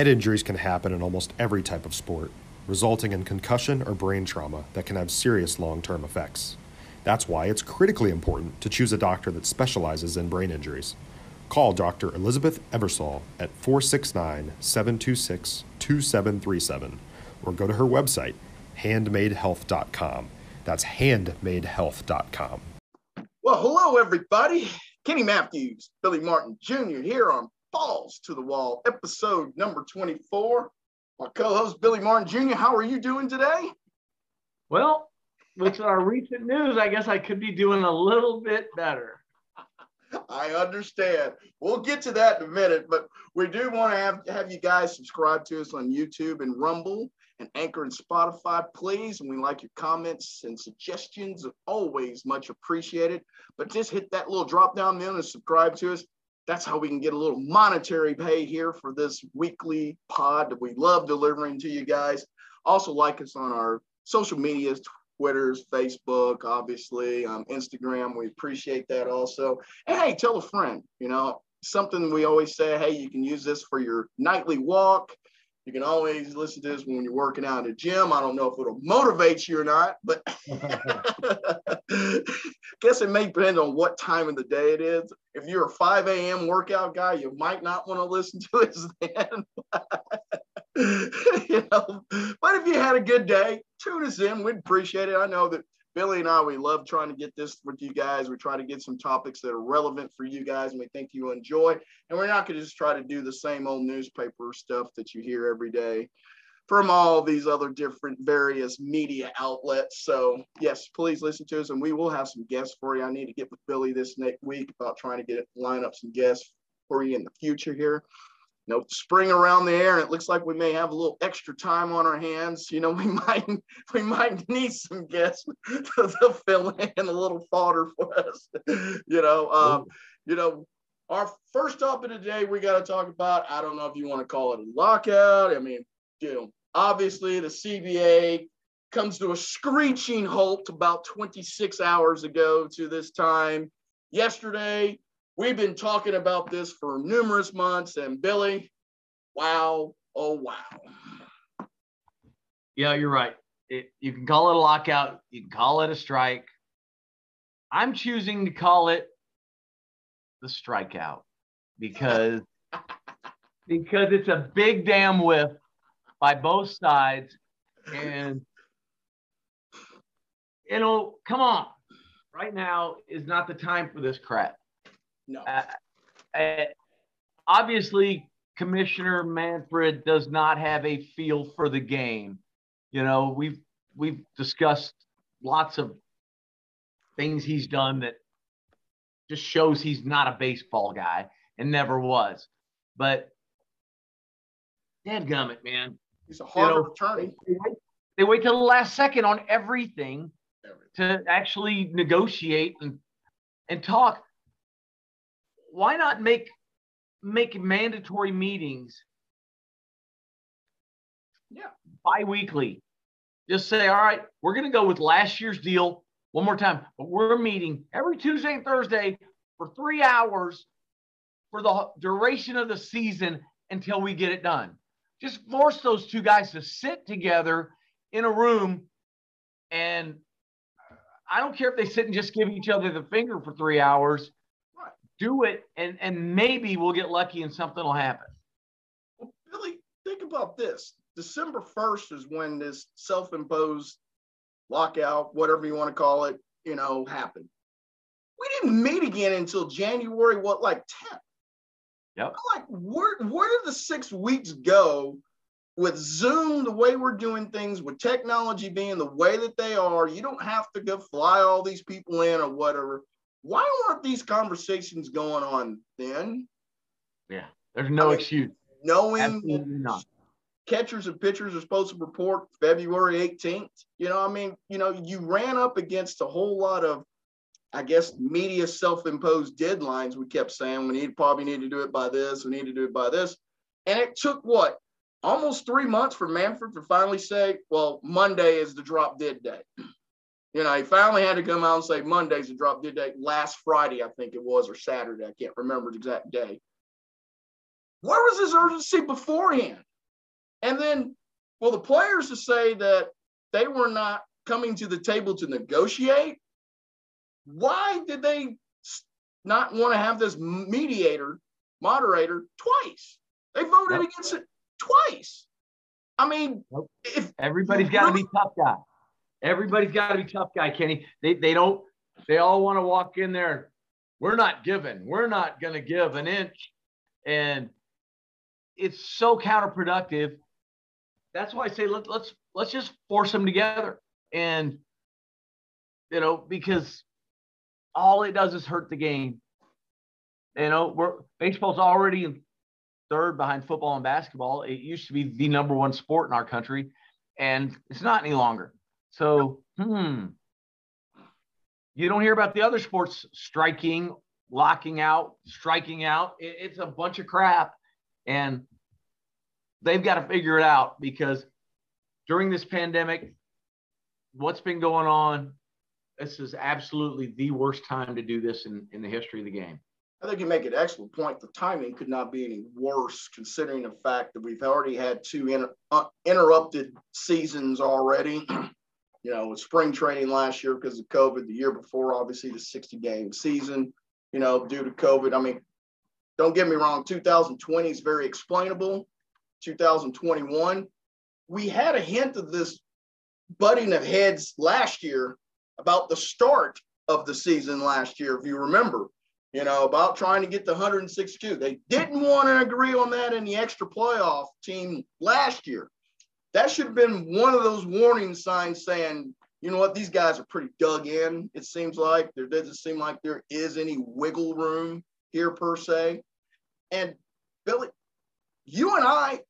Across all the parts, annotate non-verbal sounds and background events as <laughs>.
Head injuries can happen in almost every type of sport, resulting in concussion or brain trauma that can have serious long term effects. That's why it's critically important to choose a doctor that specializes in brain injuries. Call Dr. Elizabeth Eversole at 469 726 2737 or go to her website, handmadehealth.com. That's handmadehealth.com. Well, hello, everybody. Kenny Matthews, Billy Martin Jr. here on Balls to the Wall, episode number 24. My co host, Billy Martin Jr., how are you doing today? Well, with our recent news, I guess I could be doing a little bit better. <laughs> I understand. We'll get to that in a minute, but we do want to have, have you guys subscribe to us on YouTube and Rumble and Anchor and Spotify, please. And we like your comments and suggestions, always much appreciated. But just hit that little drop down menu and subscribe to us. That's how we can get a little monetary pay here for this weekly pod that we love delivering to you guys. Also, like us on our social medias Twitter's, Facebook, obviously, um, Instagram. We appreciate that also. And hey, tell a friend, you know, something we always say, hey, you can use this for your nightly walk. You can always listen to this when you're working out in the gym. I don't know if it'll motivate you or not, but <laughs> <laughs> guess it may depend on what time of the day it is. If you're a 5 a.m. workout guy, you might not want to listen to it then. <laughs> you know, but if you had a good day, tune us in. We'd appreciate it. I know that Billy and I, we love trying to get this with you guys. We try to get some topics that are relevant for you guys and we think you enjoy. And we're not going to just try to do the same old newspaper stuff that you hear every day from all these other different various media outlets. So, yes, please listen to us and we will have some guests for you. I need to get with Billy this next week about trying to get line up some guests for you in the future here you know, spring around the air and it looks like we may have a little extra time on our hands. You know, <laughs> we might we might need some guests <laughs> to, to fill in a little fodder for us. <laughs> you know, um, you know, our first topic today we got to talk about. I don't know if you want to call it a lockout. I mean, you know, obviously the CBA comes to a screeching halt about 26 hours ago to this time. Yesterday, We've been talking about this for numerous months, and Billy, wow, oh wow. Yeah, you're right. It, you can call it a lockout, you can call it a strike. I'm choosing to call it the strikeout because <laughs> because it's a big damn whiff by both sides and you know come on right now is not the time for this crap no. Uh, obviously, Commissioner Manfred does not have a feel for the game. You know, we've we've discussed lots of things he's done that just shows he's not a baseball guy and never was. But dadgummit, man. He's a hard you know, attorney. They wait, they wait till the last second on everything, everything. to actually negotiate and and talk why not make make mandatory meetings? Yeah. Bi-weekly. Just say all right we're going to go with last year's deal one more time but we're meeting every tuesday and thursday for three hours for the duration of the season until we get it done. Just force those two guys to sit together in a room and i don't care if they sit and just give each other the finger for three hours do it, and and maybe we'll get lucky and something will happen. Well, Billy, think about this. December first is when this self-imposed lockout, whatever you want to call it, you know, happened. We didn't meet again until January, what, like 10th? Yep. I'm like, where where did the six weeks go with Zoom, the way we're doing things, with technology being the way that they are? You don't have to go fly all these people in or whatever why weren't these conversations going on then? Yeah, there's no I mean, excuse. Knowing catchers and pitchers are supposed to report February 18th. You know, I mean, you know, you ran up against a whole lot of, I guess, media self-imposed deadlines. We kept saying we need probably need to do it by this, we need to do it by this. And it took what? Almost three months for Manfred to finally say, well, Monday is the drop dead day. You know, he finally had to come out and say Monday's the drop dead date. Last Friday, I think it was, or Saturday. I can't remember the exact day. Where was his urgency beforehand? And then for the players to say that they were not coming to the table to negotiate, why did they not want to have this mediator, moderator twice? They voted against it twice. I mean, if everybody's got to be tough guy, everybody's got to be tough guy, Kenny. They they don't. They all want to walk in there. We're not giving. We're not going to give an inch, and it's so counterproductive. That's why I say let, let's let's just force them together, and you know because all it does is hurt the game. You know, we're baseball's already in third behind football and basketball. It used to be the number one sport in our country, and it's not any longer. So, hmm, you don't hear about the other sports striking, locking out, striking out. It, it's a bunch of crap, and they've got to figure it out because during this pandemic, what's been going on, this is absolutely the worst time to do this in, in the history of the game. I think you make an excellent point. The timing could not be any worse, considering the fact that we've already had two inter- uh, interrupted seasons already. <clears throat> you know, with spring training last year because of COVID, the year before, obviously the 60 game season, you know, due to COVID. I mean, don't get me wrong, 2020 is very explainable. 2021, we had a hint of this butting of heads last year about the start of the season last year, if you remember you know, about trying to get the 162. They didn't want to agree on that in the extra playoff team last year. That should have been one of those warning signs saying, you know what, these guys are pretty dug in. It seems like there doesn't seem like there is any wiggle room here per se. And Billy, you and I,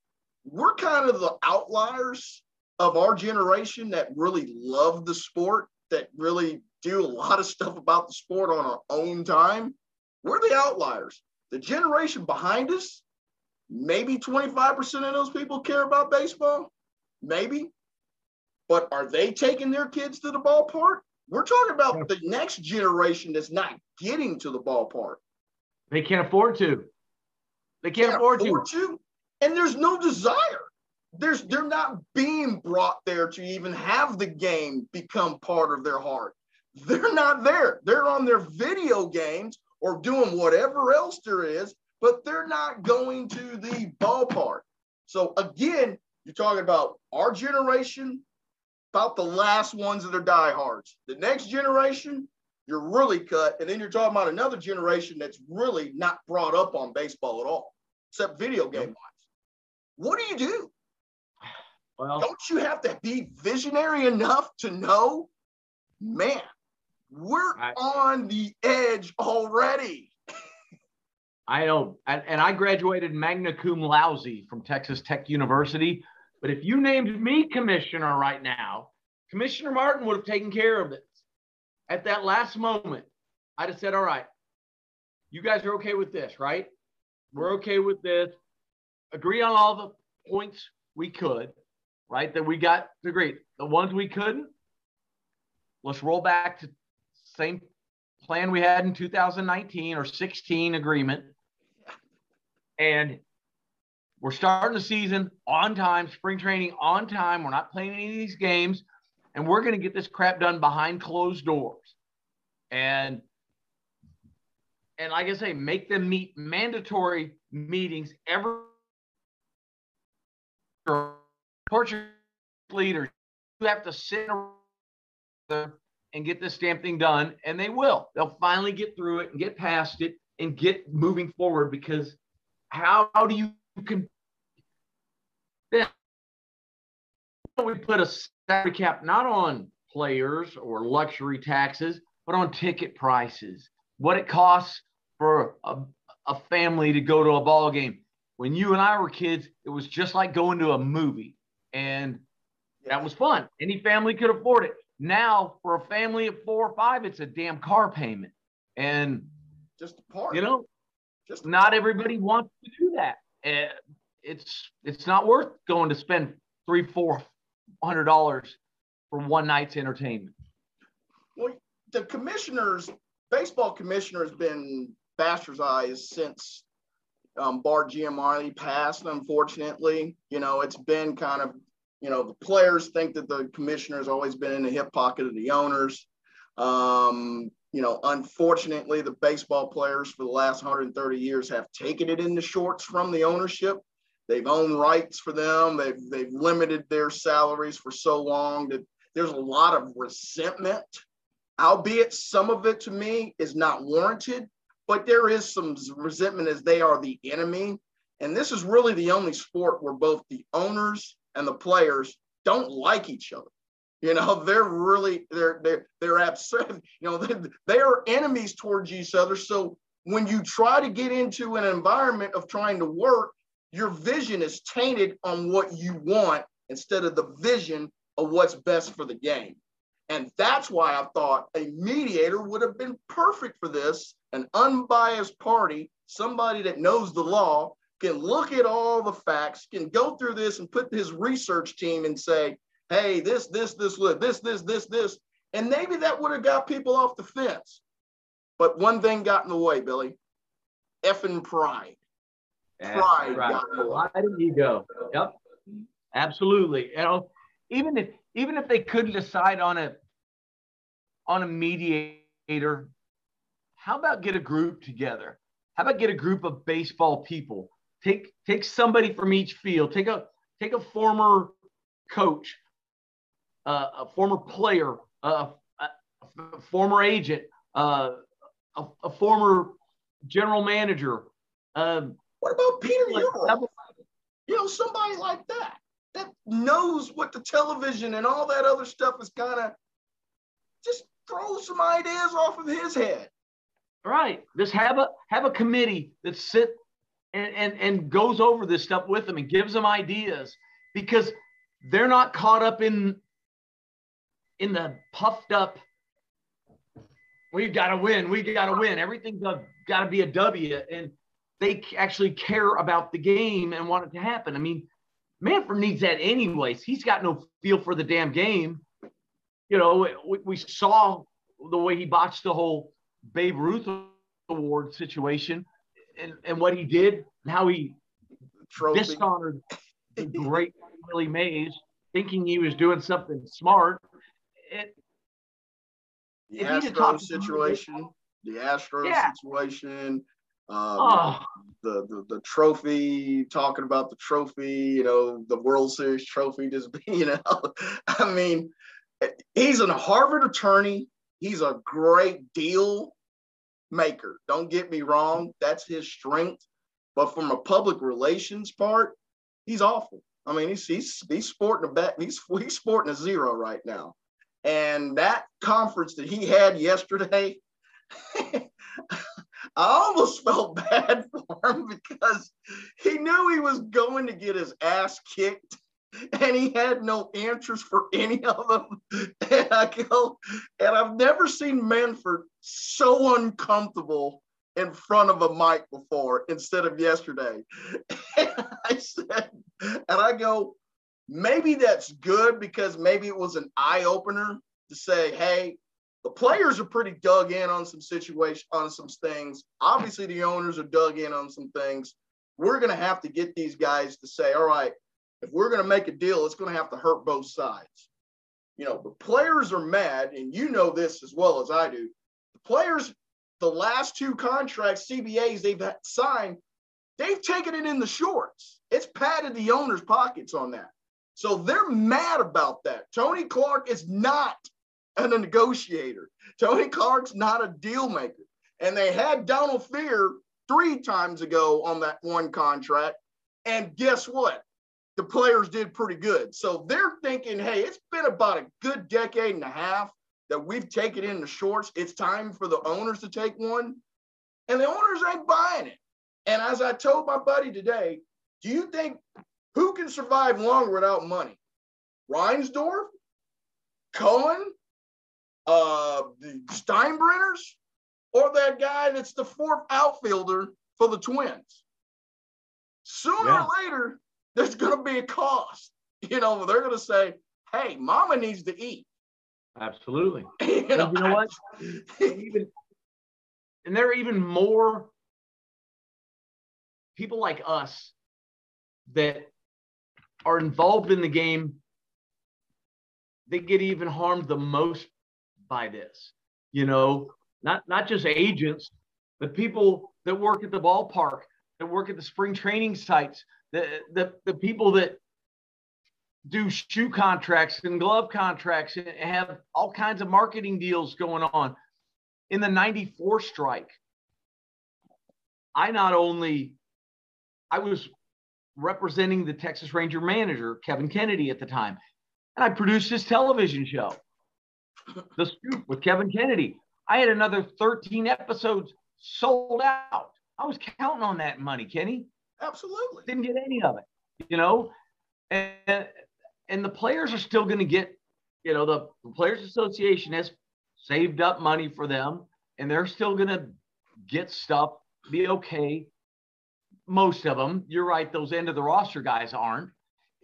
we're kind of the outliers of our generation that really love the sport, that really do a lot of stuff about the sport on our own time. We're the outliers. The generation behind us, maybe 25% of those people care about baseball, maybe. But are they taking their kids to the ballpark? We're talking about the next generation that's not getting to the ballpark. They can't afford to. They can't, can't afford, afford to. to. And there's no desire. There's they're not being brought there to even have the game become part of their heart. They're not there. They're on their video games or doing whatever else there is, but they're not going to the ballpark. So again, you're talking about our generation, about the last ones that are diehards. The next generation, you're really cut. And then you're talking about another generation that's really not brought up on baseball at all, except video game wise. What do you do? Well, don't you have to be visionary enough to know, man, we're I, on the edge already. I know. And, and I graduated magna cum laude from Texas Tech University. But if you named me commissioner right now, Commissioner Martin would have taken care of it. At that last moment, I'd have said, all right, you guys are okay with this, right? We're okay with this. Agree on all the points we could, right? That we got agreed. The ones we couldn't, let's roll back to same plan we had in 2019 or 16 agreement. And we're starting the season on time, spring training on time. We're not playing any of these games, and we're going to get this crap done behind closed doors. And and like I say, make them meet mandatory meetings every torture leaders. You have to sit and get this damn thing done. And they will. They'll finally get through it and get past it and get moving forward because how, how do you can then we put a salary cap not on players or luxury taxes, but on ticket prices, what it costs for a, a family to go to a ball game. When you and I were kids, it was just like going to a movie, and that was fun. Any family could afford it. Now, for a family of four or five, it's a damn car payment. And just a part. You know, just not everybody wants to do that. It's it's not worth going to spend three, four hundred dollars for one night's entertainment. Well, the commissioners, baseball commissioner has been bastardized since um, Bart Giamatti passed, unfortunately. You know, it's been kind of, you know, the players think that the commissioner's always been in the hip pocket of the owners. Um, you know, unfortunately, the baseball players for the last 130 years have taken it in the shorts from the ownership. They've owned rights for them. They've, they've limited their salaries for so long that there's a lot of resentment, albeit some of it to me is not warranted, but there is some resentment as they are the enemy. And this is really the only sport where both the owners and the players don't like each other. You know, <laughs> they're really they're they're they're absurd. <laughs> You know, they, they are enemies towards each other. So when you try to get into an environment of trying to work, your vision is tainted on what you want instead of the vision of what's best for the game. And that's why I thought a mediator would have been perfect for this, an unbiased party, somebody that knows the law, can look at all the facts, can go through this and put his research team and say, hey, this, this, this, this, this, this, this. And maybe that would have got people off the fence. But one thing got in the way, Billy. Effing pride. Pride right. got in the way. Pride and ego. Yep. Absolutely. You know, even if even if they couldn't decide on a on a mediator, how about get a group together? How about get a group of baseball people? Take take somebody from each field. Take a take a former coach, uh, a former player, uh, a, a, former agent, uh, a, a, former general manager. Um, what about Peter Uihlein? You know, somebody like that that knows what the television and all that other stuff is kind of just throw some ideas off of his head. Right. Just have a have a committee that sit and, and, and goes over this stuff with them and gives them ideas because they're not caught up in in the puffed up we've got to win we got to win everything's got to be a w and they actually care about the game and want it to happen i mean manfred needs that anyways he's got no feel for the damn game you know we, we saw the way he botched the whole babe ruth award situation and, and what he did and how he Trophy. dishonored the great Willie Mays, thinking he was doing something smart. It, the Astros situation, the Astros yeah. situation, um, oh. the, the the trophy, talking about the trophy, you know, the World Series trophy, just <laughs> you know, I mean, he's a Harvard attorney. He's a great deal maker. Don't get me wrong, that's his strength. But from a public relations part, he's awful. I mean, he's he's, he's sporting a bet. He's he's sporting a zero right now. And that conference that he had yesterday, <laughs> I almost felt <laughs> bad for him because he knew he was going to get his ass kicked and he had no answers for any of them. <laughs> And I go, and I've never seen Manfred so uncomfortable in front of a mic before instead of yesterday. And I said, and I go, maybe that's good because maybe it was an eye opener to say, hey, the players are pretty dug in on some situation on some things. Obviously, the owners are dug in on some things. We're going to have to get these guys to say, all right, if we're going to make a deal, it's going to have to hurt both sides. You know, the players are mad, and you know this as well as I do. The players, the last two contracts, CBAs they've signed, they've taken it in the shorts. It's padded the owner's pockets on that. So they're mad about that. Tony Clark is not a negotiator. Tony Clark's not a deal maker. And they had Donald Fehr three times ago on that one contract. And guess what? the players did pretty good. So they're thinking, hey, it's been about a good decade and a half that we've taken in the shorts. It's time for the owners to take one. And the owners ain't buying it. And as I told my buddy today, do you think who can survive longer without money? Reinsdorf, Cohen, uh, the Steinbrenners, or that guy that's the fourth outfielder for the Twins? Sooner yeah. or later, there's going to be a cost. You know, they're going to say, hey, mama needs to eat. Absolutely. <laughs> you, know, you know what? even, and there are even more people like us that are involved in the game, they get even harmed the most by this. You know, not not just agents, but people that work at the ballpark, that work at the spring training sites, the the, the people that do shoe contracts and glove contracts and have all kinds of marketing deals going on. In the 94 strike, I not only I was representing the Texas Ranger manager, Kevin Kennedy, at the time, and I produced his television show, The Scoop with Kevin Kennedy. I had another 13 episodes sold out. I was counting on that money, Kenny. Absolutely. Didn't get any of it, you know? And and the players are still going to get, you know, the, the Players Association has saved up money for them and they're still going to get stuff, be okay. Most of them, you're right, those end of the roster guys aren't.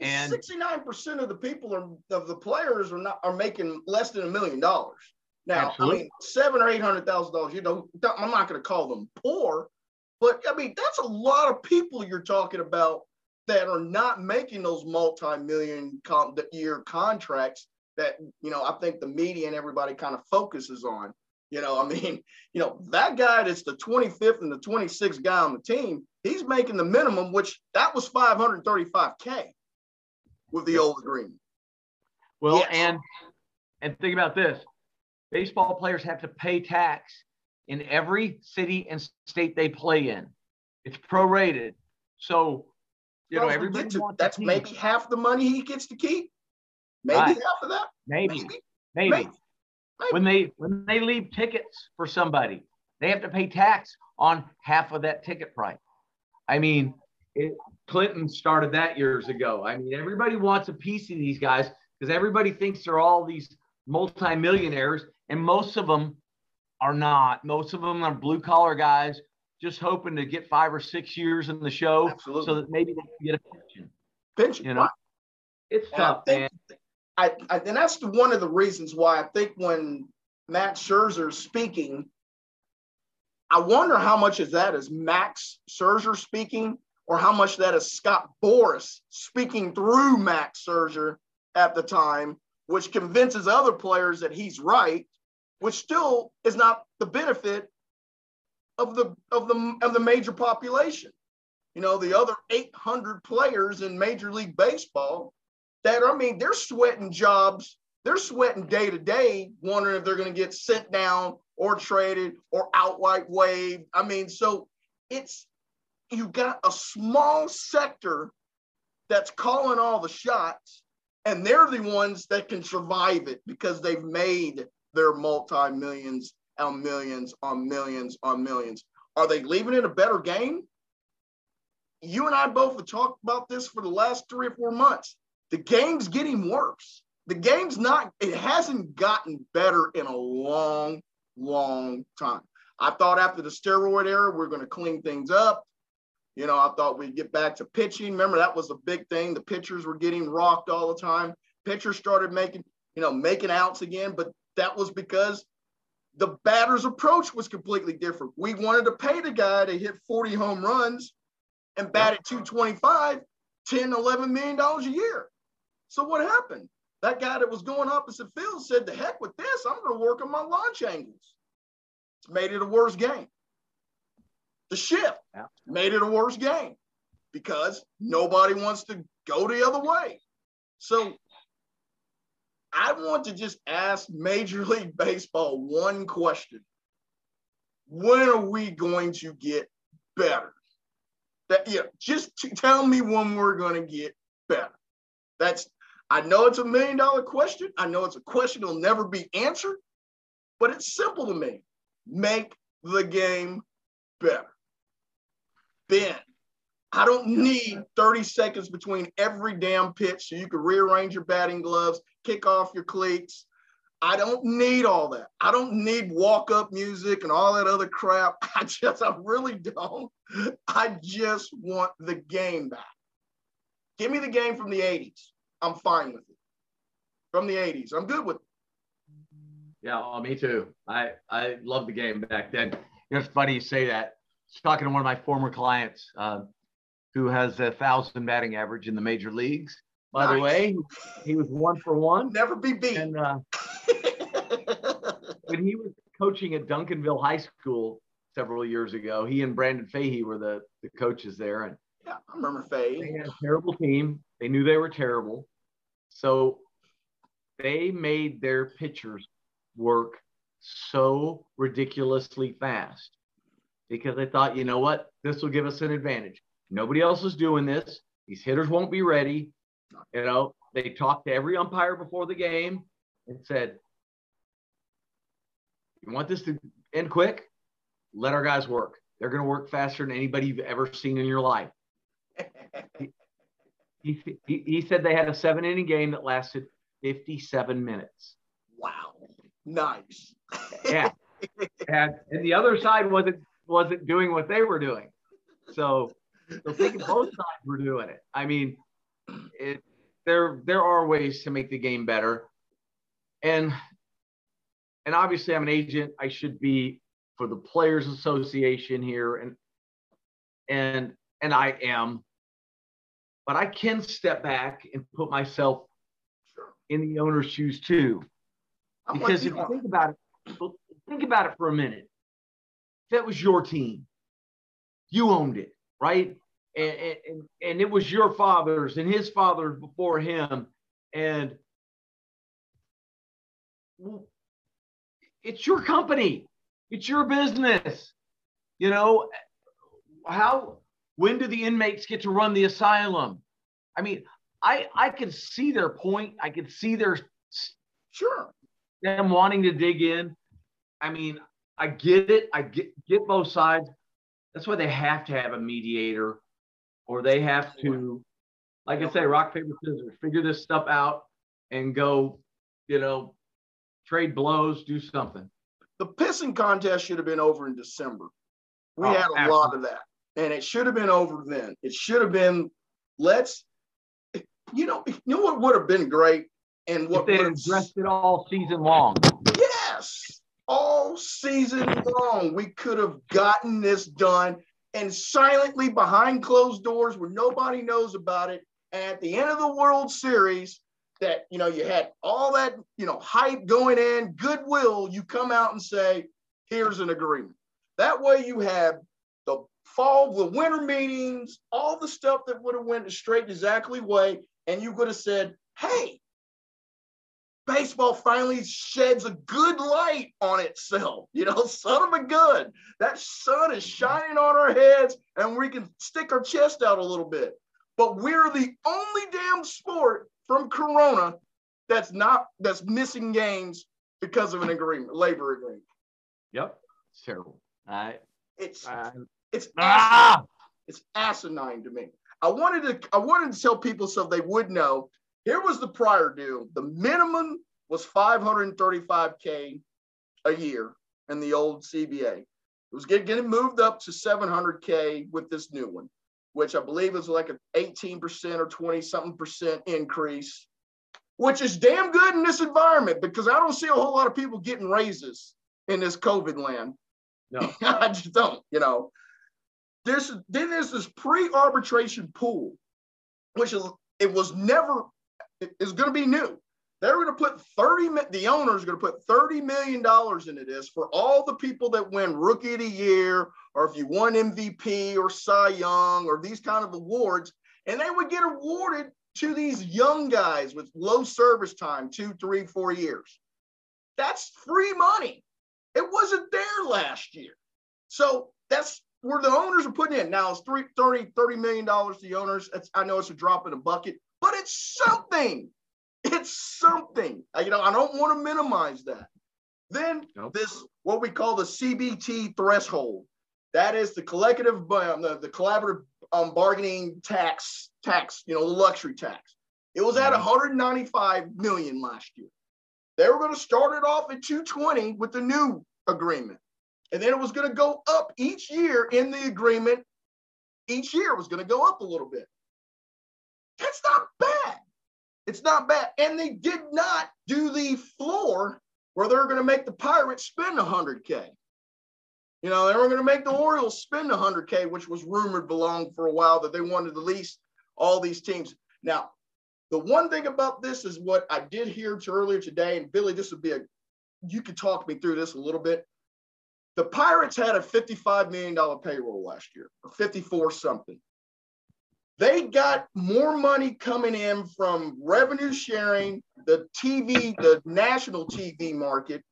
And 69% of the people are, of the players are not are making less than a million dollars. Now, Absolutely. I mean, seven or eight hundred thousand dollars. You know, I'm not going to call them poor, but I mean, that's a lot of people you're talking about that are not making those multi-million year contracts that you know I think the media and everybody kind of focuses on. You know, I mean, <laughs> you know, that guy that's the 25th and the 26th guy on the team, he's making the minimum, which that was 535k with the old agreement. Well, yes. and and think about this: baseball players have to pay tax in every city and state they play in. It's prorated. So you know, everybody to, that's maybe half the money he gets to keep. Maybe right. half of that. Maybe. Maybe. Maybe. Maybe. When they when they leave tickets for somebody, they have to pay tax on half of that ticket price. I mean, it, Clinton started that years ago. I mean, everybody wants a piece of these guys because everybody thinks they're all these multimillionaires, and most of them are not. Most of them are blue collar guys just hoping to get five or six years in the show Absolutely. so that maybe they can get a pension. Pension, you know, right. it's and tough, man. I, I, and that's the, one of the reasons why I think when Matt is speaking, I wonder how much of that is Max Scherzer speaking, or how much that is Scott Boras speaking through Max Scherzer at the time, which convinces other players that he's right, which still is not the benefit of the of the of the major population. You know, the other 800 players in Major League Baseball that I mean, they're sweating jobs. They're sweating day to day, wondering if they're going to get sent down or traded or outright waived. I mean, so it's you got a small sector that's calling all the shots, and they're the ones that can survive it because they've made their multi millions on millions on millions on millions. Are they leaving it a better game? You and I both have talked about this for the last three or four months. The game's getting worse. The game's not, it hasn't gotten better in a long, long time. I thought after the steroid era, we are going to clean things up. You know, I thought we'd get back to pitching. Remember, that was a big thing. The pitchers were getting rocked all the time. Pitchers started making, you know, making outs again, but that was because the batter's approach was completely different. We wanted to pay the guy to hit 40 home runs and bat at 225, 10, 11 million dollars a year. So what happened? That guy that was going opposite field said, "The heck with this! I'm going to work on my launch angles." It's made it a worse game. The shift yeah. made it a worse game because nobody wants to go the other way. So I want to just ask Major League Baseball one question. When are we going to get better? That yeah, just tell me when we're going to get better. That's I know it's a million dollar question. I know it's a question that'll never be answered, but it's simple to me. Make the game better. Ben, I don't need 30 seconds between every damn pitch so you can rearrange your batting gloves, kick off your cleats. I don't need all that. I don't need walk up music and all that other crap. <laughs> I just, I really don't. I just want the game back. Give me the game from the 80s. I'm fine with it. From the 80s. I'm good with it. Yeah, well, me too. I, I love the game back then. You know, it's funny you say that. I was talking to one of my former clients. Uh, who has a thousand batting average in the major leagues. By Nice. the way, he was one for one. Never be beat. And uh, <laughs> when he was coaching at Duncanville High School several years ago, he and Brandon Fahey were the, the coaches there. And yeah, I remember they Faye. had a terrible team. They knew they were terrible. So they made their pitchers work so ridiculously fast because they thought, you know what, this will give us an advantage. Nobody else is doing this. These hitters won't be ready. You know, they talked to every umpire before the game and said, You want this to end quick? Let our guys work. They're going to work faster than anybody you've ever seen in your life. <laughs> He, he, he said they had a seven inning game that lasted 57 minutes. wow. Nice. Yeah. and, and the other side wasn't wasn't doing what they were doing. So so thinking both sides were doing it. I mean, it, there there are ways to make the game better. And and obviously I'm an agent. I should be for the players association here and and and I am. But I can step back and put myself Sure. in the owner's shoes too. I'm Because if you. you think about it, think about it for a minute. If that was your team, you owned it, right? And, and, and it was your father's and his father's before him. And it's your company, it's your business. You know, how, when do the inmates get to run the asylum? I mean, I, I can see their point. I can see their Sure. them wanting to dig in. I mean, I get it. I get get both sides. That's why they have to have a mediator, or they have to, like I say, rock paper scissors, figure this stuff out and go, you know, trade blows, do something. The pissing contest should have been over in December. We Oh, had a lot of that. And it should have been over then. It should have been, let's, you know, you know what would have been great? And what they would have addressed it all season long, Yes, all season long, we could have gotten this done and silently behind closed doors where nobody knows about it. And at the end of the World Series, that you know, you had all that you know hype going in, goodwill. You come out and say, "Here's an agreement." That way, you have fall, the winter meetings, all the stuff that would have went the straight exactly way, and you could have said, "Hey, baseball finally sheds a good light on itself. <laughs> You know, son of a gun. That sun is mm-hmm. shining on our heads and we can stick our chest out a little bit. But we're the only damn sport from Corona that's not that's missing games because of an agreement, labor agreement. yep, it's terrible. I, It's I, it's ah, It's asinine to me. I wanted to I wanted to tell people so they would know. Here was the prior deal. The minimum was 535k a year in the old CBA. It was getting, getting moved up to 700k with this new one, which I believe is like an 18% or 20 something percent increase, which is damn good in this environment because I don't see a whole lot of people getting raises in this COVID land. no, <laughs> I just don't, you know. There's then there's this pre-arbitration pool, which is it was never it's going to be new. They're going to put 30 the owners are going to put 30 million dollars into this for all the people that win rookie of the year or if you won MVP or Cy Young or these kind of awards and they would get awarded to these young guys with low service time, two, three, four years. That's free money. It wasn't there last year. So that's where the owners are putting in. Now it's three, 30, 30 million dollars to the owners. It's, I know it's a drop in a bucket, but it's something. It's something. You know, I don't want to minimize that. Then Nope. this, what we call the CBT threshold. That is the collective, um, the, the collaborative um, bargaining tax, tax, you know, the luxury tax. It was at Mhm. 195 million last year. They were going to start it off at 220 with the new agreement. And then it was going to go up each year in the agreement. Each year was going to go up a little bit. That's not bad. It's not bad. And they did not do the floor where they're going to make the Pirates spend 100K. You know, they were going to make the Orioles spend 100K, which was rumored belonged for a while that they wanted to lease all these teams. Now, the one thing about this is what I did hear to earlier today, and Billy, this would be a, you could talk me through this a little bit. The Pirates had a $55 million payroll last year, or 54 something. They got more money coming in from revenue sharing, the TV, the national TV market,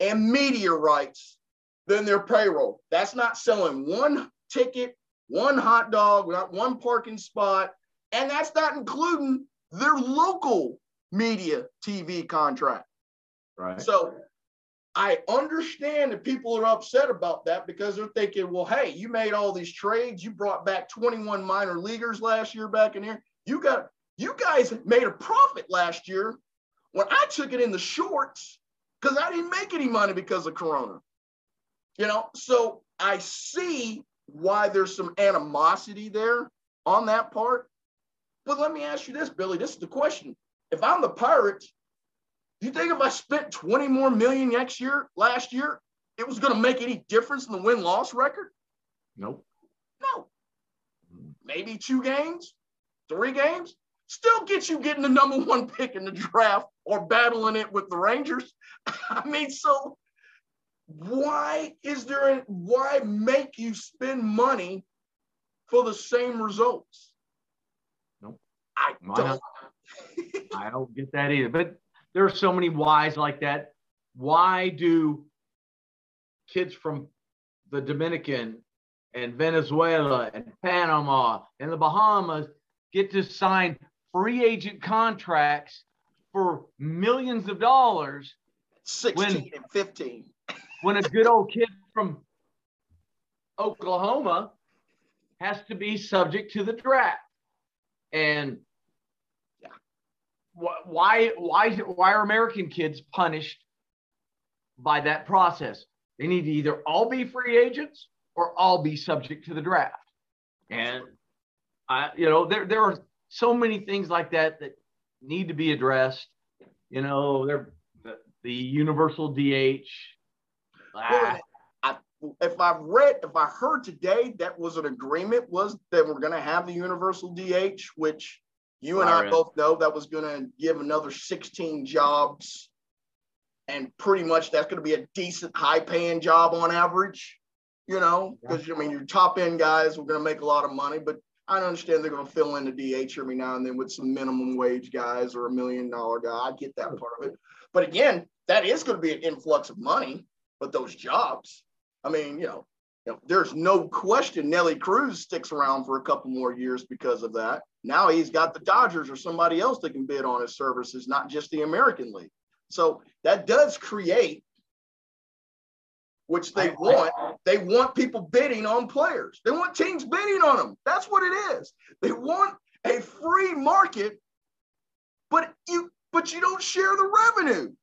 and media rights than their payroll. That's not selling one ticket, one hot dog, not one parking spot, and that's not including their local media TV contract. Right. So I understand that people are upset about that because they're thinking, well, hey, you made all these trades. You brought back 21 minor leaguers last year back in here. You got you guys made a profit last year when I took it in the shorts because I didn't make any money because of Corona. You know, so I see why there's some animosity there on that part. But let me ask you this, Billy. This is the question. If I'm the Pirates, you think if I spent 20 more million next year, last year, it was going to make any difference in the win loss record? Nope. No. Maybe two games, three games. Still get you getting the number one pick in the draft or battling it with the Rangers. <laughs> I mean, so why is there a, why make you spend money for the same results? Nope. I don't. I don't get that either. But there are so many whys like that. Why do kids from the Dominican and Venezuela and Panama and the Bahamas get to sign free agent contracts for millions of dollars 16 When- and 15. when a good old kid from Oklahoma has to be subject to the draft. And why why why are American kids punished by that process? They need to either all be free agents or all be subject to the draft. And I, you know, there there are so many things like that that need to be addressed. You know, there the, the universal DH. Ah, I, if I read, if I heard today that was an agreement, was that we're going to have the universal DH, which you and I I both know that was going to give another 16 jobs. And pretty much that's going to be a decent high paying job on average, you know, because I mean, your top end guys were going to make a lot of money, but I understand they're going to fill in the DH every now and then with some minimum wage guys or a million dollar guy. I get that part of it. But again, that is going to be an influx of money, but those jobs, I mean, you know, there's no question Nelly Cruz sticks around for a couple more years because of that. Now he's got the Dodgers or somebody else that can bid on his services, not just the American League. So that does create, which they want. They want people bidding on players. They want teams bidding on them. That's what it is. They want a free market, but you but you don't share the revenue. <laughs>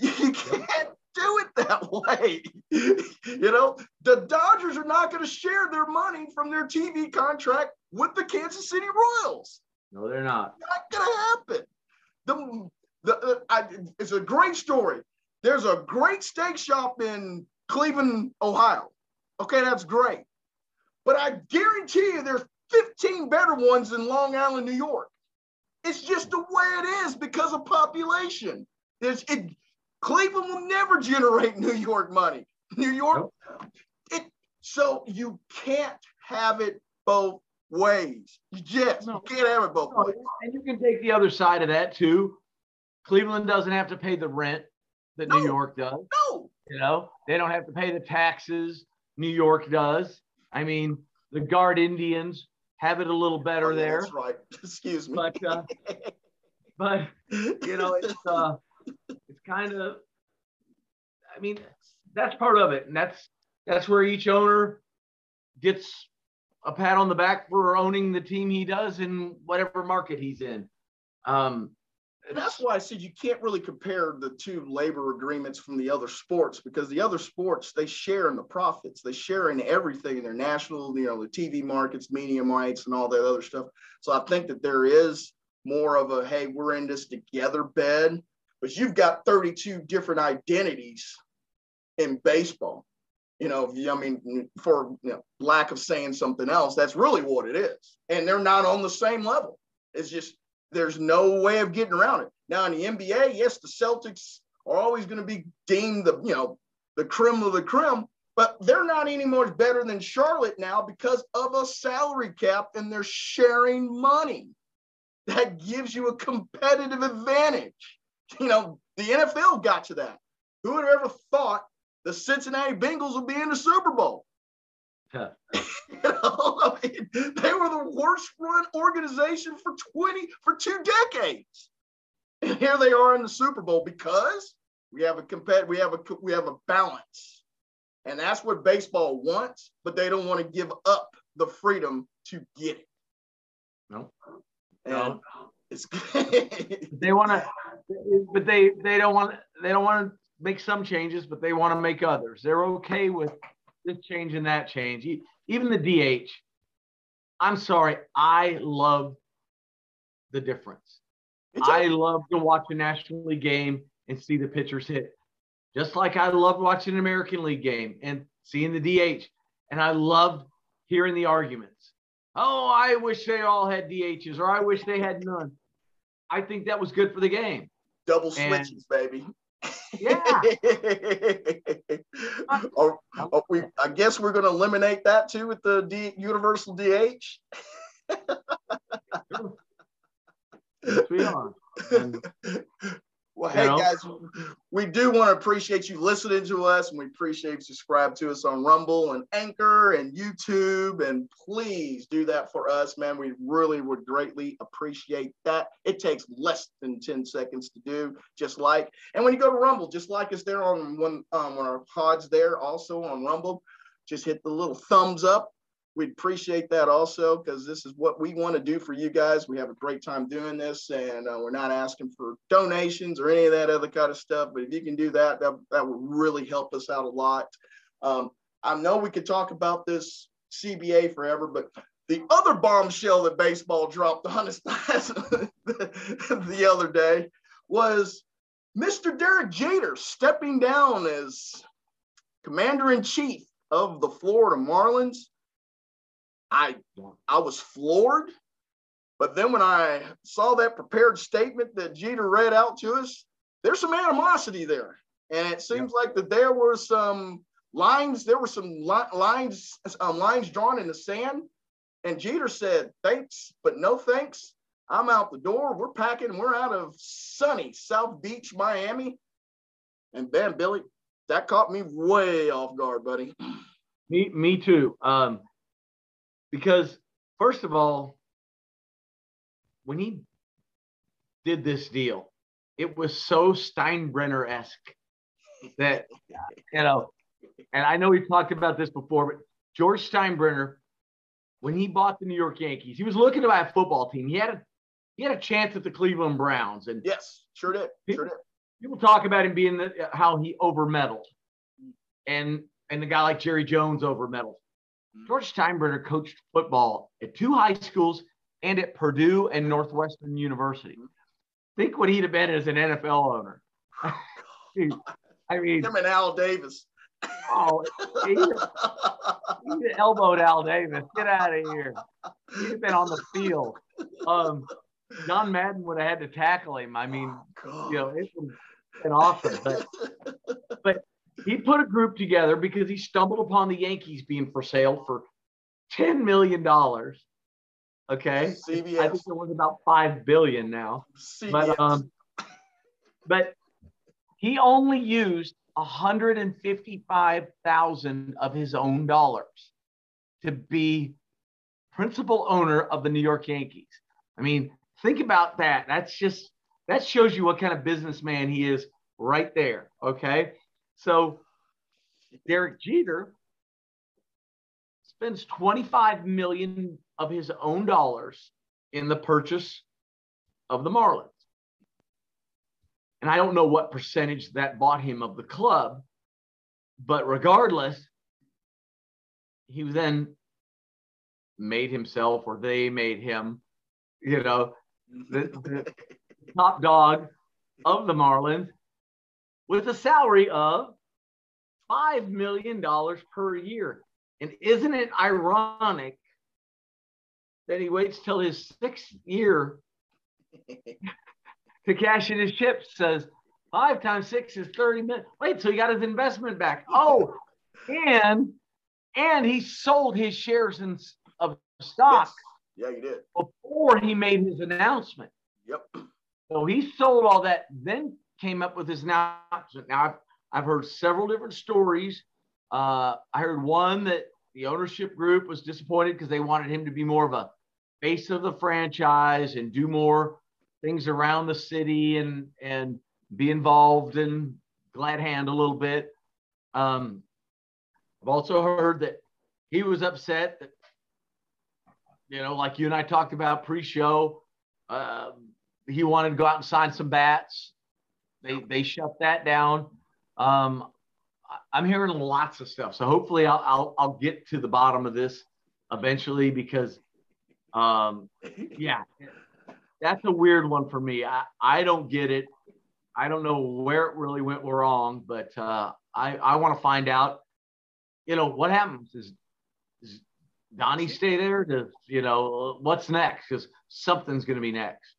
You can't do it that <laughs> way. you know, the Dodgers are not going to share their money from their TV contract with the Kansas City Royals. no, they're not. Not going to happen. The, the, I, it's a great story. There's a great steak shop in Cleveland, Ohio. Okay, that's great. But I guarantee you there's 15 better ones in Long Island, New York. It's just the way it is because of population. There's it Cleveland will never generate New York money. New York, it so you can't have it both ways. You just No. you can't have it both No, ways. and you can take the other side of that too. Cleveland doesn't have to pay the rent that New York does. No, You know, they don't have to pay the taxes New York does. I mean, the Guard Indians have it a little better Oh, yeah, there, That's right. <laughs> Excuse me. but uh, <laughs> but you know, it's uh, it's kind of. I mean, that's part of it, and that's that's where each owner gets a pat on the back for owning the team he does in whatever market he's in. Um, that's why I said you can't really compare the two labor agreements from the other sports because the other sports they share in the profits, they share in everything in their national, you know, the TV markets, medium rights, and all that other stuff. So I think that there is more of a hey, we're in this together bed, but you've got 32 different identities in baseball. You know, I mean, for you know, lack of saying something else, that's really what it is. And they're not on the same level. It's just there's no way of getting around it. Now in the NBA, yes, the Celtics are always going to be deemed the you know the creme of the creme, but they're not any more better than Charlotte now because of a salary cap and they're sharing money. That gives you a competitive advantage. <laughs> You know, the NFL got to that. Who would have ever thought the Cincinnati Bengals would be in the Super Bowl? Huh. <laughs> you know, <laughs> I mean, they were the worst run organization for 20 for two decades. And here they are in the Super Bowl because we have a compet we have a we have a balance. And that's what baseball wants, but they don't want to give up the freedom to get it. No. And no. It's they want to but they they don't want they don't want to make some changes, but they want to make others. They're okay with this change and that change. Even the DH. I'm sorry, I love the difference. I love to watch a National League game and see the pitchers hit. Just like I love watching an American League game and seeing the DH. And I loved hearing the arguments. Oh, I wish they all had DHs or I wish they had none. I think that was good for the game. Double switches, and, baby. Yeah. <laughs> oh, oh, we, I guess we're going to eliminate that too with the D, universal DH. yes, we are. And, <laughs> well, hey know? guys, we do want to appreciate you listening to us, and we appreciate you subscribe to us on Rumble and Anchor and YouTube. And please do that for us, man. We really would greatly appreciate that. It takes less than 10 seconds to do, just like. And when you go to Rumble, just like us there on one um, on our pods there, also on Rumble, just hit the little thumbs up we'd appreciate that also because this is what we want to do for you guys. We have a great time doing this, and uh, we're not asking for donations or any of that other kind of stuff. But if you can do that, that, that would really help us out a lot. Um, I know we could talk about this CBA forever, but the other bombshell that baseball dropped on us <laughs> the other day was Mr. Derek Jeter stepping down as commander in chief of the Florida Marlins. I I was floored. But then when I saw that prepared statement that Jeter read out to us, there's some animosity there. And it seems like that there were some lines, there were some li- lines, um, lines drawn in the sand. And Jeter said, thanks, but no thanks. I'm out the door. We're packing. We're out of sunny South Beach, Miami. And Ben, Billy, that caught me way off guard, buddy. Me, me too. Um, because first of all, when he did this deal, it was so Steinbrenner esque that <laughs> you know, and I know we talked about this before, but George Steinbrenner, when he bought the New York Yankees, he was looking to buy a football team. He had a he had a chance at the Cleveland Browns, and yes, sure did, sure did. People talk about him being the, how he over meddled, and and the guy like Jerry Jones over meddled. George Steinbrenner coached football at two high schools and at Purdue and Northwestern University. Think what he'd have been as an NFL owner. <laughs> I mean, him and Al Davis. Oh, he he elbowed Al Davis. Get out of here. He'd have been on the field. Um, John Madden would have had to tackle him. I mean, oh, you know, it's been awesome. But, but he put a group together because he stumbled upon the Yankees being for sale for $10 million. Okay. CBS. I think it was about 5 billion now. CBS. But um but he only used 155,000 of his own dollars to be principal owner of the New York Yankees. I mean, think about that. That's just that shows you what kind of businessman he is right there, okay? So Derek Jeter spends 25 million of his own dollars in the purchase of the Marlins. And I don't know what percentage that bought him of the club, but regardless, he then made himself or they made him, you know, the, the top dog of the Marlins with a salary of $5 million per year. And isn't it ironic that he waits till his sixth year <laughs> to cash in his chips? Says five times six is 30 million. Wait, so he got his investment back. Oh, and and he sold his shares in, of stock. Yes. Yeah, he did. Before he made his announcement. Yep. So he sold all that, then came up with his announcement. Now I've I've heard several different stories. Uh, I heard one that the ownership group was disappointed because they wanted him to be more of a face of the franchise and do more things around the city and and be involved in glad hand a little bit. Um, I've also heard that he was upset that you know, like you and I talked about pre-show, uh, he wanted to go out and sign some bats. They they shut that down. Um, I'm hearing lots of stuff. So hopefully I'll, I'll, I'll get to the bottom of this eventually because, um, yeah, that's a weird one for me. I, I don't get it. I don't know where it really went wrong, but uh, I, I want to find out, you know, what happens is, is Donnie stay there to, you know, what's next? Because something's going to be next.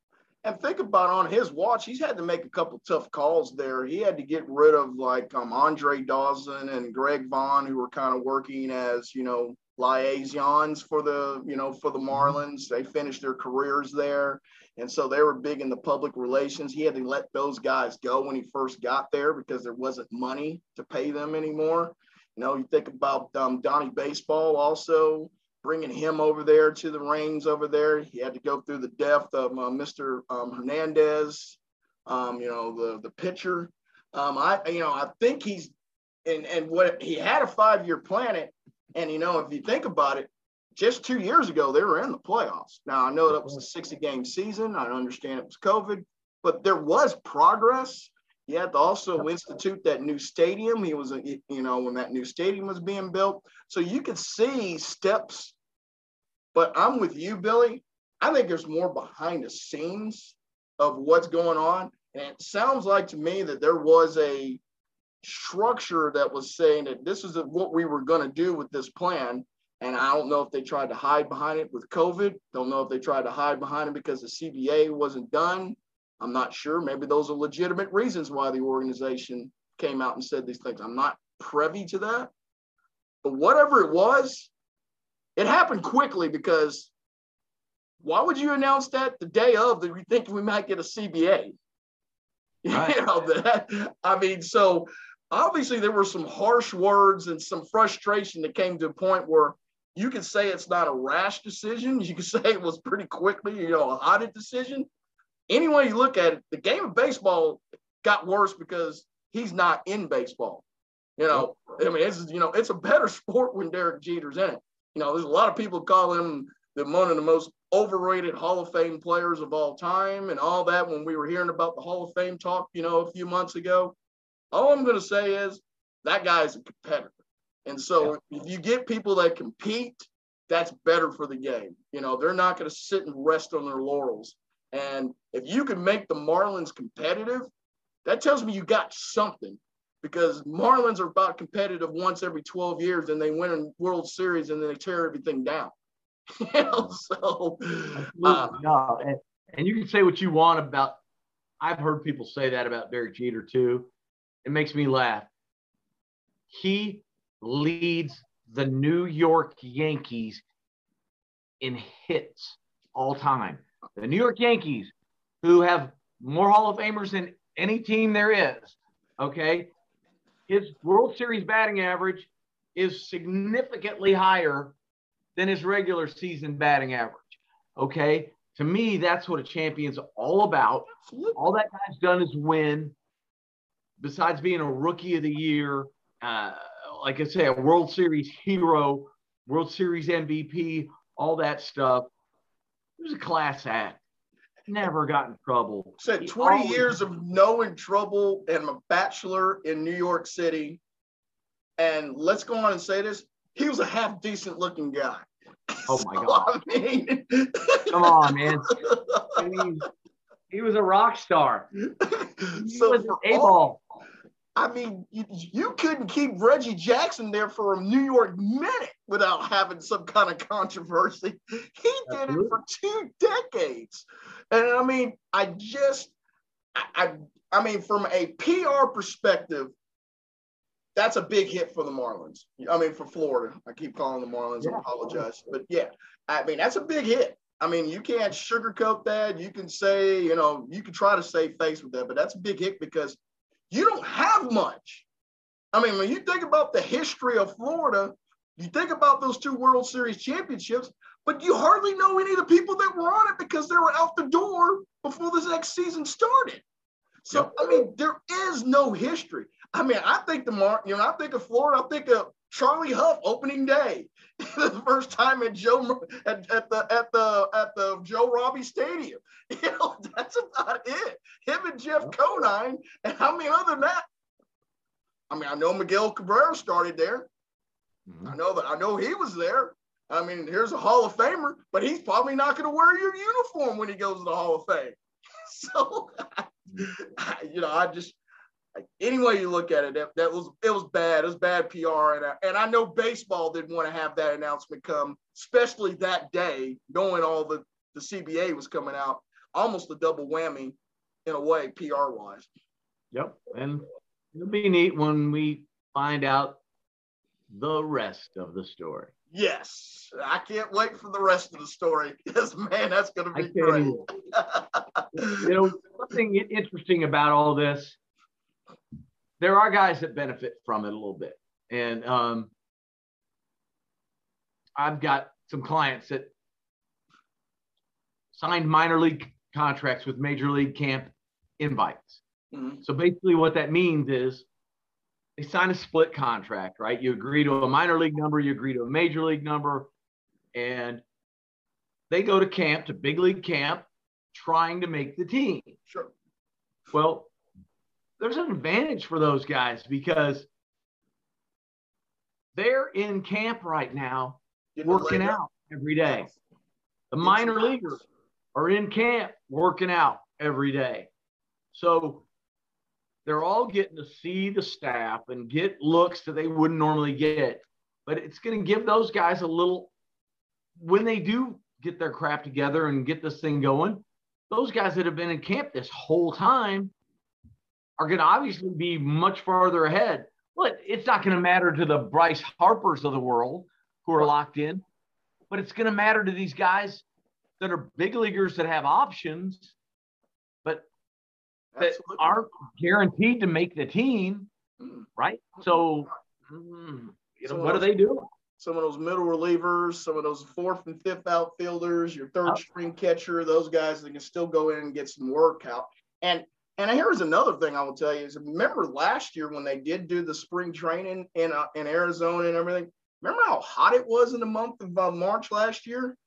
And think about on his watch, he's had to make a couple tough calls there. He had to get rid of like um, Andre Dawson and Greg Vaughn, who were kind of working as you know liaisons for the you know for the mm-hmm. Marlins. They finished their careers there, and so they were big in the public relations. He had to let those guys go when he first got there because there wasn't money to pay them anymore. You know, you think about um, Donnie Baseball also bringing him over there to the reins over there. He had to go through the depth of uh, Mr. Um, Hernandez, um, you know, the the pitcher. Um, I you know I think he's and and what he had a five year plan and you know if you think about it, just two years ago they were in the playoffs. Now I know that was a 60 game season. I understand it was COVID, but there was progress. He had to also institute that new stadium. He was, you know, when that new stadium was being built. So you could see steps. But I'm with you, Billy. I think there's more behind the scenes of what's going on. And it sounds like to me that there was a structure that was saying that this is what we were going to do with this plan. And I don't know if they tried to hide behind it with COVID. Don't know if they tried to hide behind it because the CBA wasn't done. I'm not sure. Maybe those are legitimate reasons why the organization came out and said these things. I'm not privy to that. But whatever it was, it happened quickly because why would you announce that the day of that we think we might get a CBA? <laughs> Right. You know, that, I mean, so obviously there were some harsh words and some frustration that came to a point where you could say it's not a rash decision. You could <laughs> say it was pretty quickly, you know, a hotted decision any way you look at it, the game of baseball got worse because he's not in baseball. You know, I mean, it's you know, it's a better <laughs> sport when Derek Jeter's in it. You know, there's a lot of people call him the one of the most overrated Hall of Fame players of all time and all that when we were hearing about the Hall of Fame talk, you know, a few months ago. All I'm gonna say is that guy is a competitor. And so yeah. if you get people that compete, that's better for the game. You know, they're not gonna sit and rest on their laurels. And if you can make the Marlins competitive, that tells me you got something because Marlins are about competitive once every 12 years and they win a World Series and then they tear everything down. <laughs> you know, so uh, no, and, and you can say what you want about I've heard people say that about Derek Jeter too. It makes me laugh. He leads the New York Yankees in hits all time. The New York Yankees, who have more Hall of Famers than any team there is, okay, his World Series batting average is significantly higher than his regular season batting average. Okay. To me, that's what a champion's all about. All that guy's done is win. Besides being a rookie of the year, uh, like I say, a World Series hero, World Series MVP, all that stuff. He was a class act. Never got in trouble. Said 20 always... years of no in trouble and a bachelor in New York City. And let's go on and say this. He was a half decent looking guy. Oh my <laughs> so, God. I mean... Come on, man. I mean, he was a rock star. He so was a ball. I mean, you, you, couldn't keep Reggie Jackson there for a New York minute without having some kind of controversy. He did it for two decades. And I mean, I just, I, I, I mean, from a PR perspective, that's a big hit for the Marlins. I mean, for Florida. I keep calling the Marlins. Yeah. I apologize. But yeah, I mean, that's a big hit. I mean, you can't sugarcoat that. You can say, you know, you can try to save face with that, but that's a big hit because you don't have much. I mean, when you think about the history of Florida, you think about those two World Series championships, but you hardly know any of the people that were on it because they were out the door before this next season started. So, yep. I mean, there is no history. I mean, I think the Mar, you know, I think of Florida, I think of Charlie Hough opening day, <laughs> the first time at Joe at, at the at the at the Joe Robbie Stadium. <laughs> You know, that's about it. Him and Jeff Conine, and I mean, other than that, I mean, I know Miguel Cabrera started there. Mm-hmm. I know that I know he was there. I mean, here's a Hall of Famer, but he's probably not going to wear your uniform when he goes to the Hall of Fame. <laughs> So, <laughs> you know, I just any way you look at it, that, that was it was bad. It was bad PR, and I, and I know baseball didn't want to have that announcement come, especially that day, knowing all the the CBA was coming out, almost a double whammy in a way, PR wise. Yep, and it'll be neat when we find out the rest of the story. Yes, I can't wait for the rest of the story. <laughs> Yes, man, that's going to be great. you know, something interesting about all this there are guys that benefit from it a little bit. And um, I've got some clients that signed minor league contracts with major league camp invites. Mm-hmm. So basically, what that means is they sign a split contract, right? You agree to a minor league number, you agree to a major league number, and they go to camp, to big league camp, trying to make the team. Sure. Well, there's an advantage for those guys because they're in camp right now working out every day. The minor leaguers are in camp working out every day. So they're all getting to see the staff and get looks that they wouldn't normally get. But it's going to give those guys a little, when they do get their crap together and get this thing going, those guys that have been in camp this whole time are going to obviously be much farther ahead. But it's not going to matter to the Bryce Harpers of the world who are locked in, but it's going to matter to these guys that are big leaguers that have options, that Absolutely. aren't guaranteed to make the team, mm. right? So, mm, you know, what do they do? Some of those middle relievers, some of those fourth and fifth outfielders, your third string catcher, those guys that can still go in and get some work out. And and here's another thing I will tell you is remember last year when they did do the spring training in uh, in Arizona and everything. Remember how hot it was in the month of uh, March last year?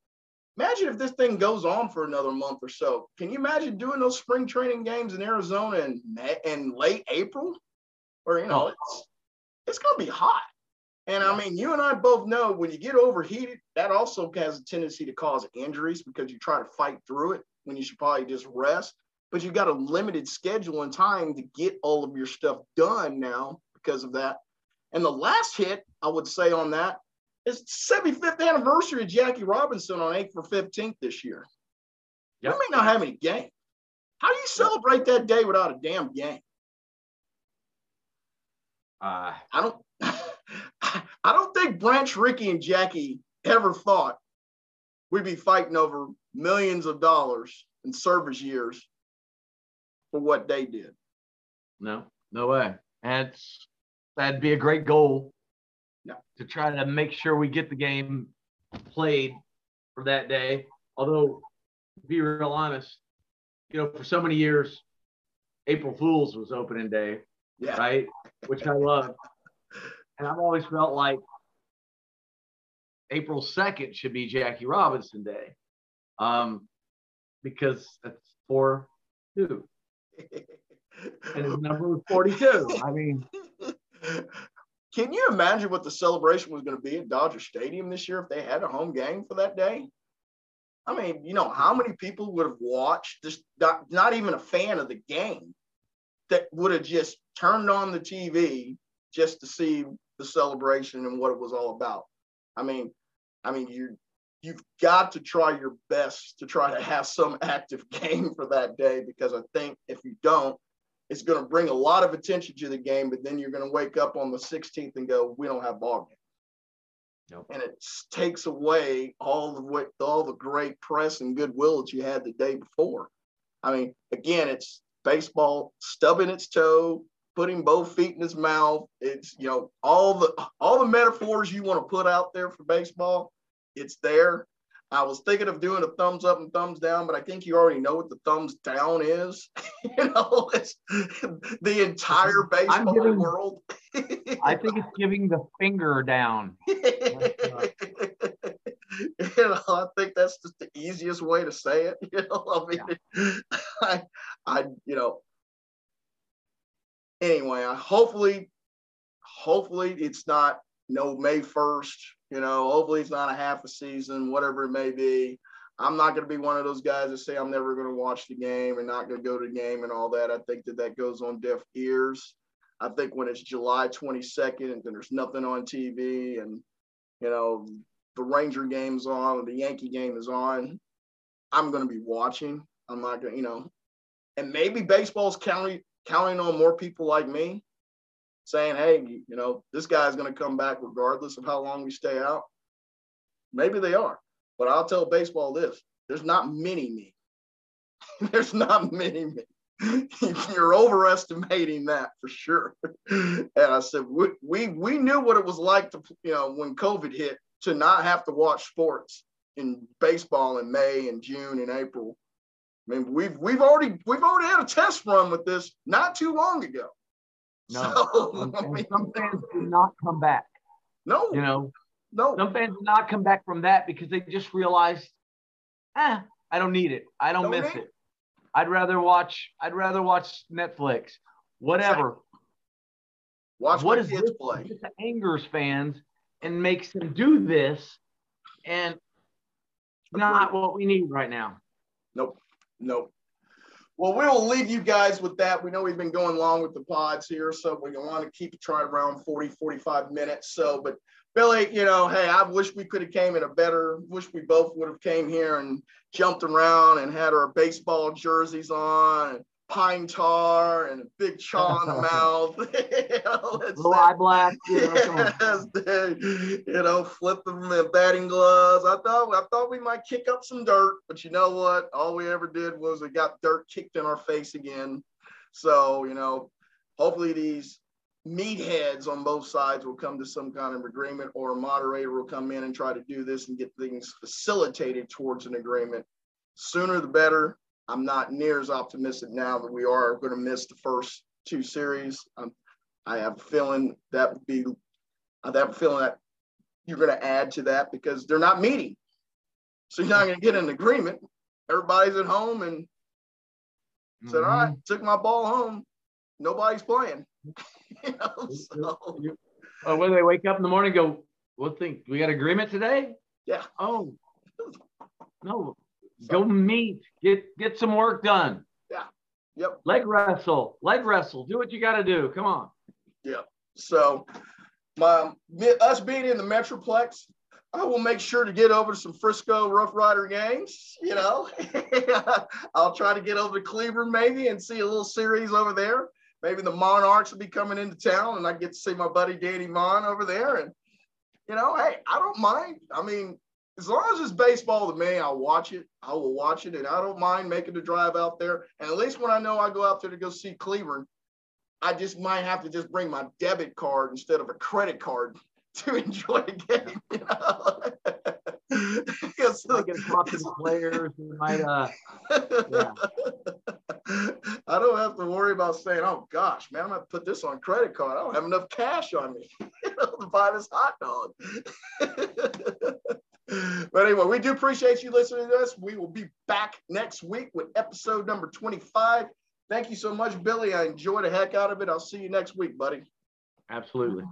Imagine if this thing goes on for another month or so. Can you imagine doing those spring training games in Arizona in May, in late April? Or you know, oh. it's it's going to be hot. And I mean, you and I both know when you get overheated, that also has a tendency to cause injuries because you try to fight through it when you should probably just rest but you've got a limited schedule and time to get all of your stuff done now because of that. And the last hit I would say on that is 75th anniversary of Jackie Robinson on April 15th this year. Yep. You may not have any game. How do you celebrate that day without a damn game? Uh, I don't <laughs> I don't think Branch, Rickey, and Jackie ever thought we'd be fighting over millions of dollars in service years for what they did. No, no way. That's that'd be a great goal. To try to make sure we get the game played for that day. Although, be real honest, you know, for so many years, April Fools was opening day, yeah. right? Which I love. And I've always felt like April 2nd should be Jackie Robinson Day um, because that's 4 two <laughs> and his number was 42. I mean, can you imagine what the celebration was going to be at Dodger Stadium this year if they had a home game for that day? I mean, you know, how many people would have watched just not, not even a fan of the game that would have just turned on the TV just to see the celebration and what it was all about. I mean, I mean, you you've got to try your best to try to have some <laughs> active game for that day because I think if you don't, it's going to bring a lot of attention to the game. But then you're going to wake up on the 16th and go, "We don't have ball game." Nope. And it takes away all the what all the great press and goodwill that you had the day before. I mean, again, it's baseball stubbing its toe, putting both feet in his mouth. It's you know all the all the metaphors you want to put out there for baseball. It's there. I was thinking of doing a thumbs up and thumbs down, but I think you already know what the thumbs down is. <laughs> you know, it's the entire baseball giving, world. <laughs> I think it's giving the finger down. <laughs> you know, I think that's just the easiest way to say it. You know, I mean, yeah. I, I, you know, anyway, I hopefully, hopefully it's not no May 1st, you know, hopefully it's not a half a season, whatever it may be. I'm not going to be one of those guys that say I'm never going to watch the game and not going to go to the game and all that. I think that that goes on deaf ears. I think when it's July 22nd and there's nothing on TV and, you know, the Ranger game's on the Yankee game is on, I'm going to be watching. I'm not going to, you know, and maybe baseball's counting, counting on more people like me saying, hey, you know, this guy's going to come back regardless of how long we stay out. Maybe they are. But I'll tell baseball this there's not many me. <laughs> there's not many me. <laughs> You're overestimating that for sure. <laughs> and I said, we, we, we knew what it was like to, you know, when COVID hit to not have to watch sports in baseball in May and June and April. I mean, we've we've already we've already had a test run with this not too long ago. No, so, and, and <laughs> I mean, some fans did not come back. No, you know, no. Some fans did not come back from that because they just realized, ah, I don't need it. I don't, don't miss it. I'd rather watch. I'd rather watch Netflix. Whatever. Watch what is kids this play. This angers fans and makes them do this, and not what we need right now. Nope. Nope. Well, we'll leave you guys with that. We know we've been going long with the pods here, so we want to keep it try around 40, 45 minutes. So, but Billy, you know, hey, I wish we could have came in a better, wish we both would have came here and jumped around and had our baseball jerseys on and pine tar and a big chaw in the <laughs> mouth. <laughs> you know, eye black. You know, yes, you know, flip them in batting gloves. I thought I thought we might kick up some dirt, but you know what? All we ever did was we got dirt kicked in our face again. So, you know, hopefully these meatheads on both sides will come to some kind of agreement or a moderator will come in and try to do this and get things facilitated towards an agreement. Sooner the better I'm not near as optimistic now that we are going to miss the first two series. Um, I have a feeling that would be, I have a feeling that you're going to add to that because they're not meeting. So you're not going to get an agreement. Everybody's at home and mm-hmm. said, all right, mm-hmm. took my ball home. Nobody's playing. <laughs> you know, so. Oh, when they wake up in the morning, go, what think we got agreement today? Yeah. Oh, no, Go meet, get get some work done. Yeah. Yep. Leg wrestle, leg wrestle. Do what you got to do. Come on. Yeah. So, my us being in the Metroplex, I will make sure to get over to some Frisco Rough Rider games. You know, <laughs> I'll try to get over to Cleburne maybe and see a little series over there. Maybe the Monarchs will be coming into town, and I get to see my buddy Danny Mon over there. And you know, hey, I don't mind. I mean, as long as it's baseball to me, I'll watch it. I will watch it, and I don't mind making the drive out there. And at least when I know I go out there to go see Cleburne, I just might have to just bring my debit card instead of a credit card <laughs> to enjoy the game. You know? <laughs> yes, might get a <laughs> players. might, uh, yeah. I don't have to worry about saying, "Oh gosh, man, I'm gonna put this on credit card. I don't have enough cash on me you know, to buy this hot dog." But anyway, we do appreciate you listening to us. We will be back next week with episode number 25. Thank you so much, Billy. I enjoyed the heck out of it. I'll see you next week, buddy. Absolutely.